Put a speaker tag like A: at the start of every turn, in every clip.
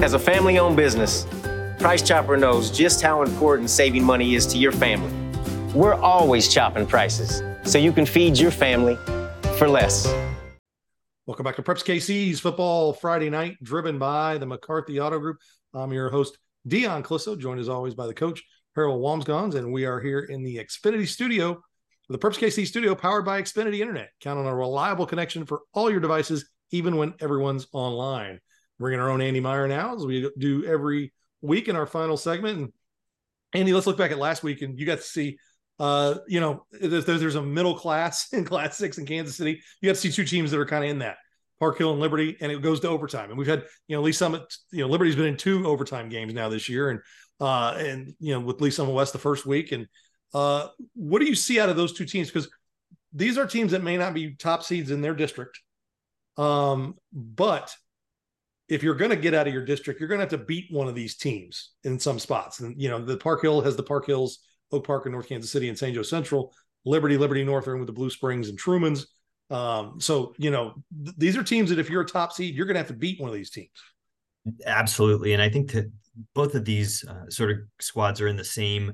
A: As a family owned business, Price Chopper knows just how important saving money is to your family. We're always chopping prices so you can feed your family for less.
B: Welcome back to Preps KC's Football Friday Night, driven by the McCarthy Auto Group. I'm your host, Dion Clisso, joined as always by the coach, Harold Wamsgons, and we are here in the Xfinity studio, the Preps KC studio powered by Xfinity Internet. Count on a reliable connection for all your devices, even when everyone's online. Bringing our own Andy Meyer now, as we do every week in our final segment. And Andy, let's look back at last week, and you got to see uh, you know, there's, there's a middle class in Class Six in Kansas City. You got to see two teams that are kind of in that Park Hill and Liberty, and it goes to overtime. And we've had, you know, Lee Summit, you know, Liberty's been in two overtime games now this year, and uh, and you know, with Lee Summit West the first week. And uh, what do you see out of those two teams? Because these are teams that may not be top seeds in their district, um, but if you're going to get out of your district, you're going to have to beat one of these teams in some spots. And you know, the Park Hill has the Park Hills Oak Park in North Kansas City and St. Joe Central, Liberty, Liberty Northern with the Blue Springs and Truman's. Um, so you know th- these are teams that if you're a top seed, you're going to have to beat one of these teams.
C: Absolutely, and I think that both of these uh, sort of squads are in the same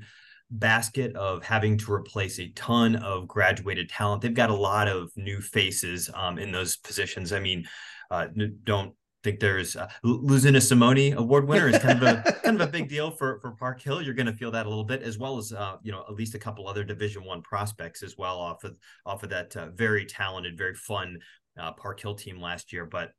C: basket of having to replace a ton of graduated talent. They've got a lot of new faces um, in those positions. I mean, uh, don't think there's uh, losing a Simone award winner is kind of a kind of a big deal for for Park Hill. You're going to feel that a little bit, as well as uh, you know at least a couple other Division One prospects as well off of off of that uh, very talented, very fun uh, Park Hill team last year. But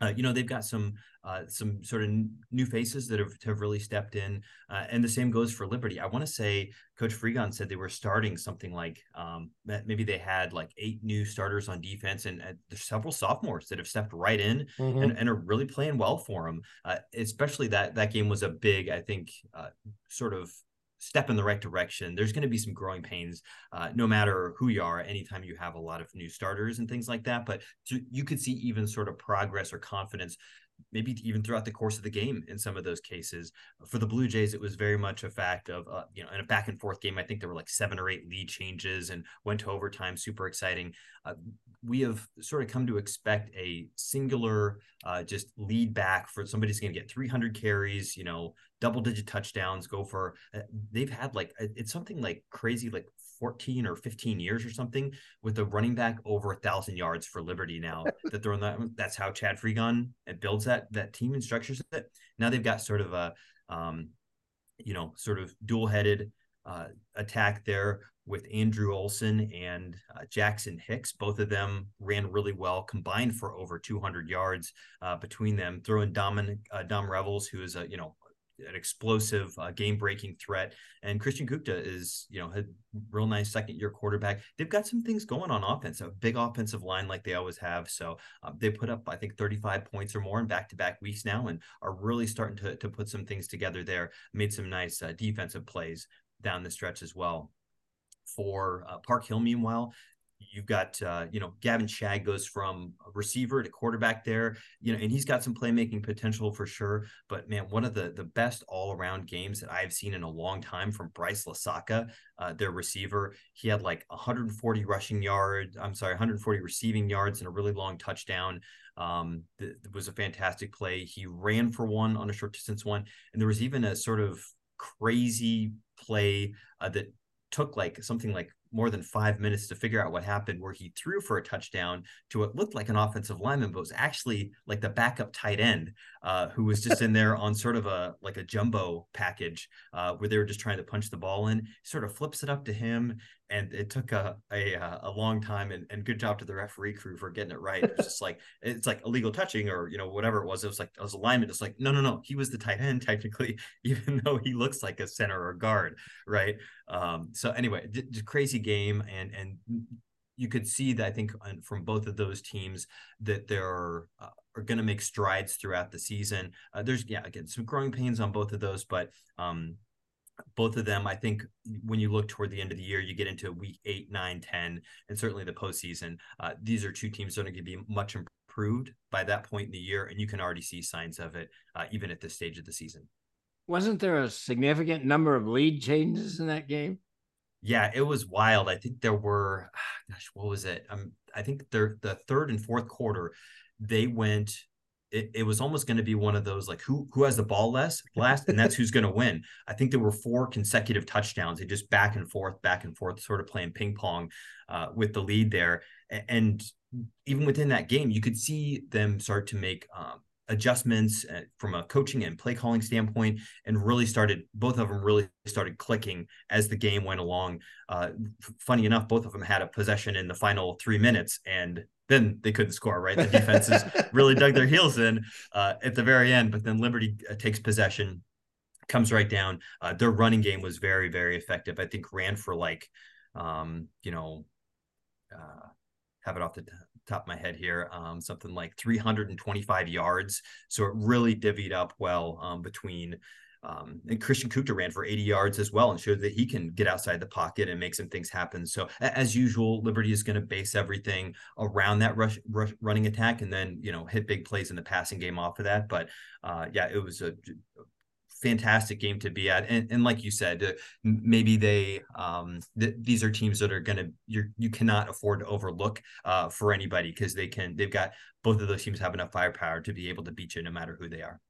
C: uh, you know they've got some uh, some sort of new faces that have, have really stepped in, uh, and the same goes for Liberty. I want to say Coach Fregon said they were starting something like um, maybe they had like eight new starters on defense, and there's several sophomores that have stepped right in mm-hmm. and, and, are really playing well for them. Uh, especially that that game was a big, I think, uh, sort of step in the right direction. There's going to be some growing pains, uh, no matter who you are, anytime you have a lot of new starters and things like that. But to, you could see even sort of progress or confidence maybe even throughout the course of the game in some of those cases. For the Blue Jays, it was very much a fact of, uh, you know, in a back and forth game, I think there were like seven or eight lead changes and went to overtime, super exciting. Uh, we have sort of come to expect a singular uh, just lead back for somebody's going to get 300 carries, you know, double digit touchdowns, go for, uh, they've had like, it's something like crazy, like 14 or 15 years or something with a running back over a thousand yards for Liberty now that they're on that. That's how Chad Fregon builds that that team and structures it. Now they've got sort of a um, you know, sort of dual headed uh, attack there with Andrew Olson and uh, Jackson Hicks. Both of them ran really well, combined for over 200 yards uh, between them. Throwing Dominic uh, Dom Revels, who is a you know an explosive uh, game breaking threat. And Christian Gupta is, you know, a real nice second year quarterback. They've got some things going on offense, a big offensive line like they always have. So uh, they put up, I think, 35 points or more in back to back weeks now and are really starting to, to put some things together there. Made some nice uh, defensive plays down the stretch as well for uh, Park Hill. Meanwhile, You've got, uh, you know, Gavin Shag goes from receiver to quarterback there, you know, and he's got some playmaking potential for sure. But man, one of the the best all around games that I've seen in a long time from Bryce Lasaka, uh, their receiver. He had like 140 rushing yards. I'm sorry, 140 receiving yards and a really long touchdown. Um, th- was a fantastic play. He ran for one on a short distance one, and there was even a sort of crazy play uh, that took like something like more than five minutes to figure out what happened, where he threw for a touchdown to what looked like an offensive lineman, but was actually like the backup tight end uh, who was just in there on sort of a like a jumbo package uh, where they were just trying to punch the ball in. He sort of flips it up to him, and it took a a, a long time. And, and good job to the referee crew for getting it right. It's just like it's like illegal touching or you know whatever it was. It was like it was a lineman. It's like no no no, he was the tight end technically, even though he looks like a center or guard, right? Um, so anyway, crazy game, and and you could see that I think from both of those teams that there are, uh, are going to make strides throughout the season. Uh, there's yeah again some growing pains on both of those, but um, both of them, I think when you look toward the end of the year, you get into week eight, nine, 10, and certainly the postseason. Uh, these are two teams that are going to be much improved by that point in the year, and you can already see signs of it uh, even at this stage of the season.
D: Wasn't there a significant number of lead changes in that game?
C: Yeah, it was wild. I think there were, gosh, what was it? Um, I think they're the third and fourth quarter, they went it, it was almost going to be one of those like who who has the ball less last, and that's who's going to win. I think there were four consecutive touchdowns. They just back and forth, back and forth, sort of playing ping pong uh, with the lead there. And even within that game, you could see them start to make um, adjustments uh, from a coaching and play calling standpoint and really started both of them really started clicking as the game went along uh, funny enough both of them had a possession in the final three minutes and then they couldn't score right the defenses really dug their heels in uh, at the very end but then liberty uh, takes possession comes right down uh, their running game was very very effective i think ran for like um, you know uh, have it off the top of my head here, um, something like 325 yards. So it really divvied up well um, between. Um, and Christian Kuchta ran for 80 yards as well and showed that he can get outside the pocket and make some things happen. So as usual, Liberty is going to base everything around that rush, rush, running attack and then you know hit big plays in the passing game off of that. But uh, yeah, it was a fantastic game to be at. And, and like you said, uh, maybe they um, th- these are teams that are going to you you cannot afford to overlook uh, for anybody because they can they've got both of those teams have enough firepower to be able to beat you no matter who they are.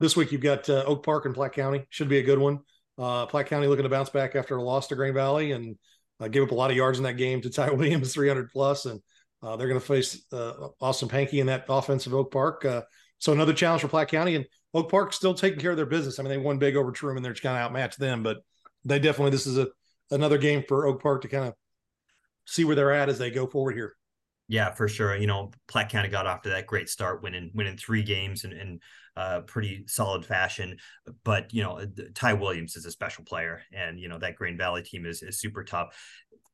B: This week you've got uh, Oak Park and Platte County. Should be a good one. Uh, Platte County looking to bounce back after a loss to Grain Valley and uh, give up a lot of yards in that game to Ty Williams, 300 plus, and uh, they're going to face uh, Austin Pankey in that offensive Oak Park. Uh, so another challenge for Platte County and Oak Park still taking care of their business. I mean, they won big over Truman. They're just kind of outmatched them, but they definitely this is a another game for Oak Park to kind of see where they're at as they go forward here.
C: Yeah, for sure. You know, Platte County got off to that great start, winning winning three games and, in uh, pretty solid fashion. But you know, Ty Williams is a special player, and you know that Grain Valley team is is super tough.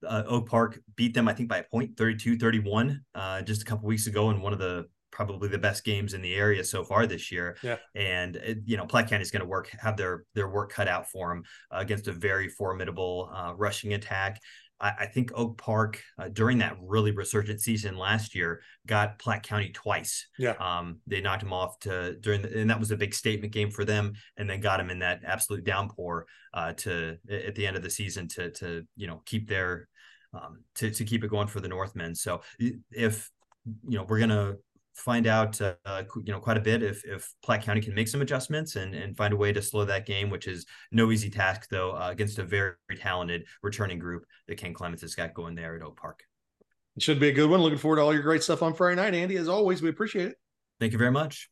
C: Uh, Oak Park beat them, I think, by a point, 32-31, uh, just a couple weeks ago in one of the probably the best games in the area so far this year.
B: Yeah.
C: And it, you know, Platte County is going to work have their their work cut out for them uh, against a very formidable uh, rushing attack. I, I, think Oak Park uh, during that really resurgent season last year got Platte County twice.
B: Yeah.
C: Um, they knocked them off to during the, and that was a big statement game for them, and then got them in that absolute downpour uh, to at the end of the season to to you know keep their um, to to keep it going for the Northmen. So if you know we're gonna find out uh, you know quite a bit if if Platte County can make some adjustments and and find a way to slow that game, which is no easy task though uh, against a very talented returning group that Ken Clements has got going there at Oak Park.
B: It should be a good one. Looking forward to all your great stuff on Friday night, Andy. As always, we appreciate it.
C: Thank you very much.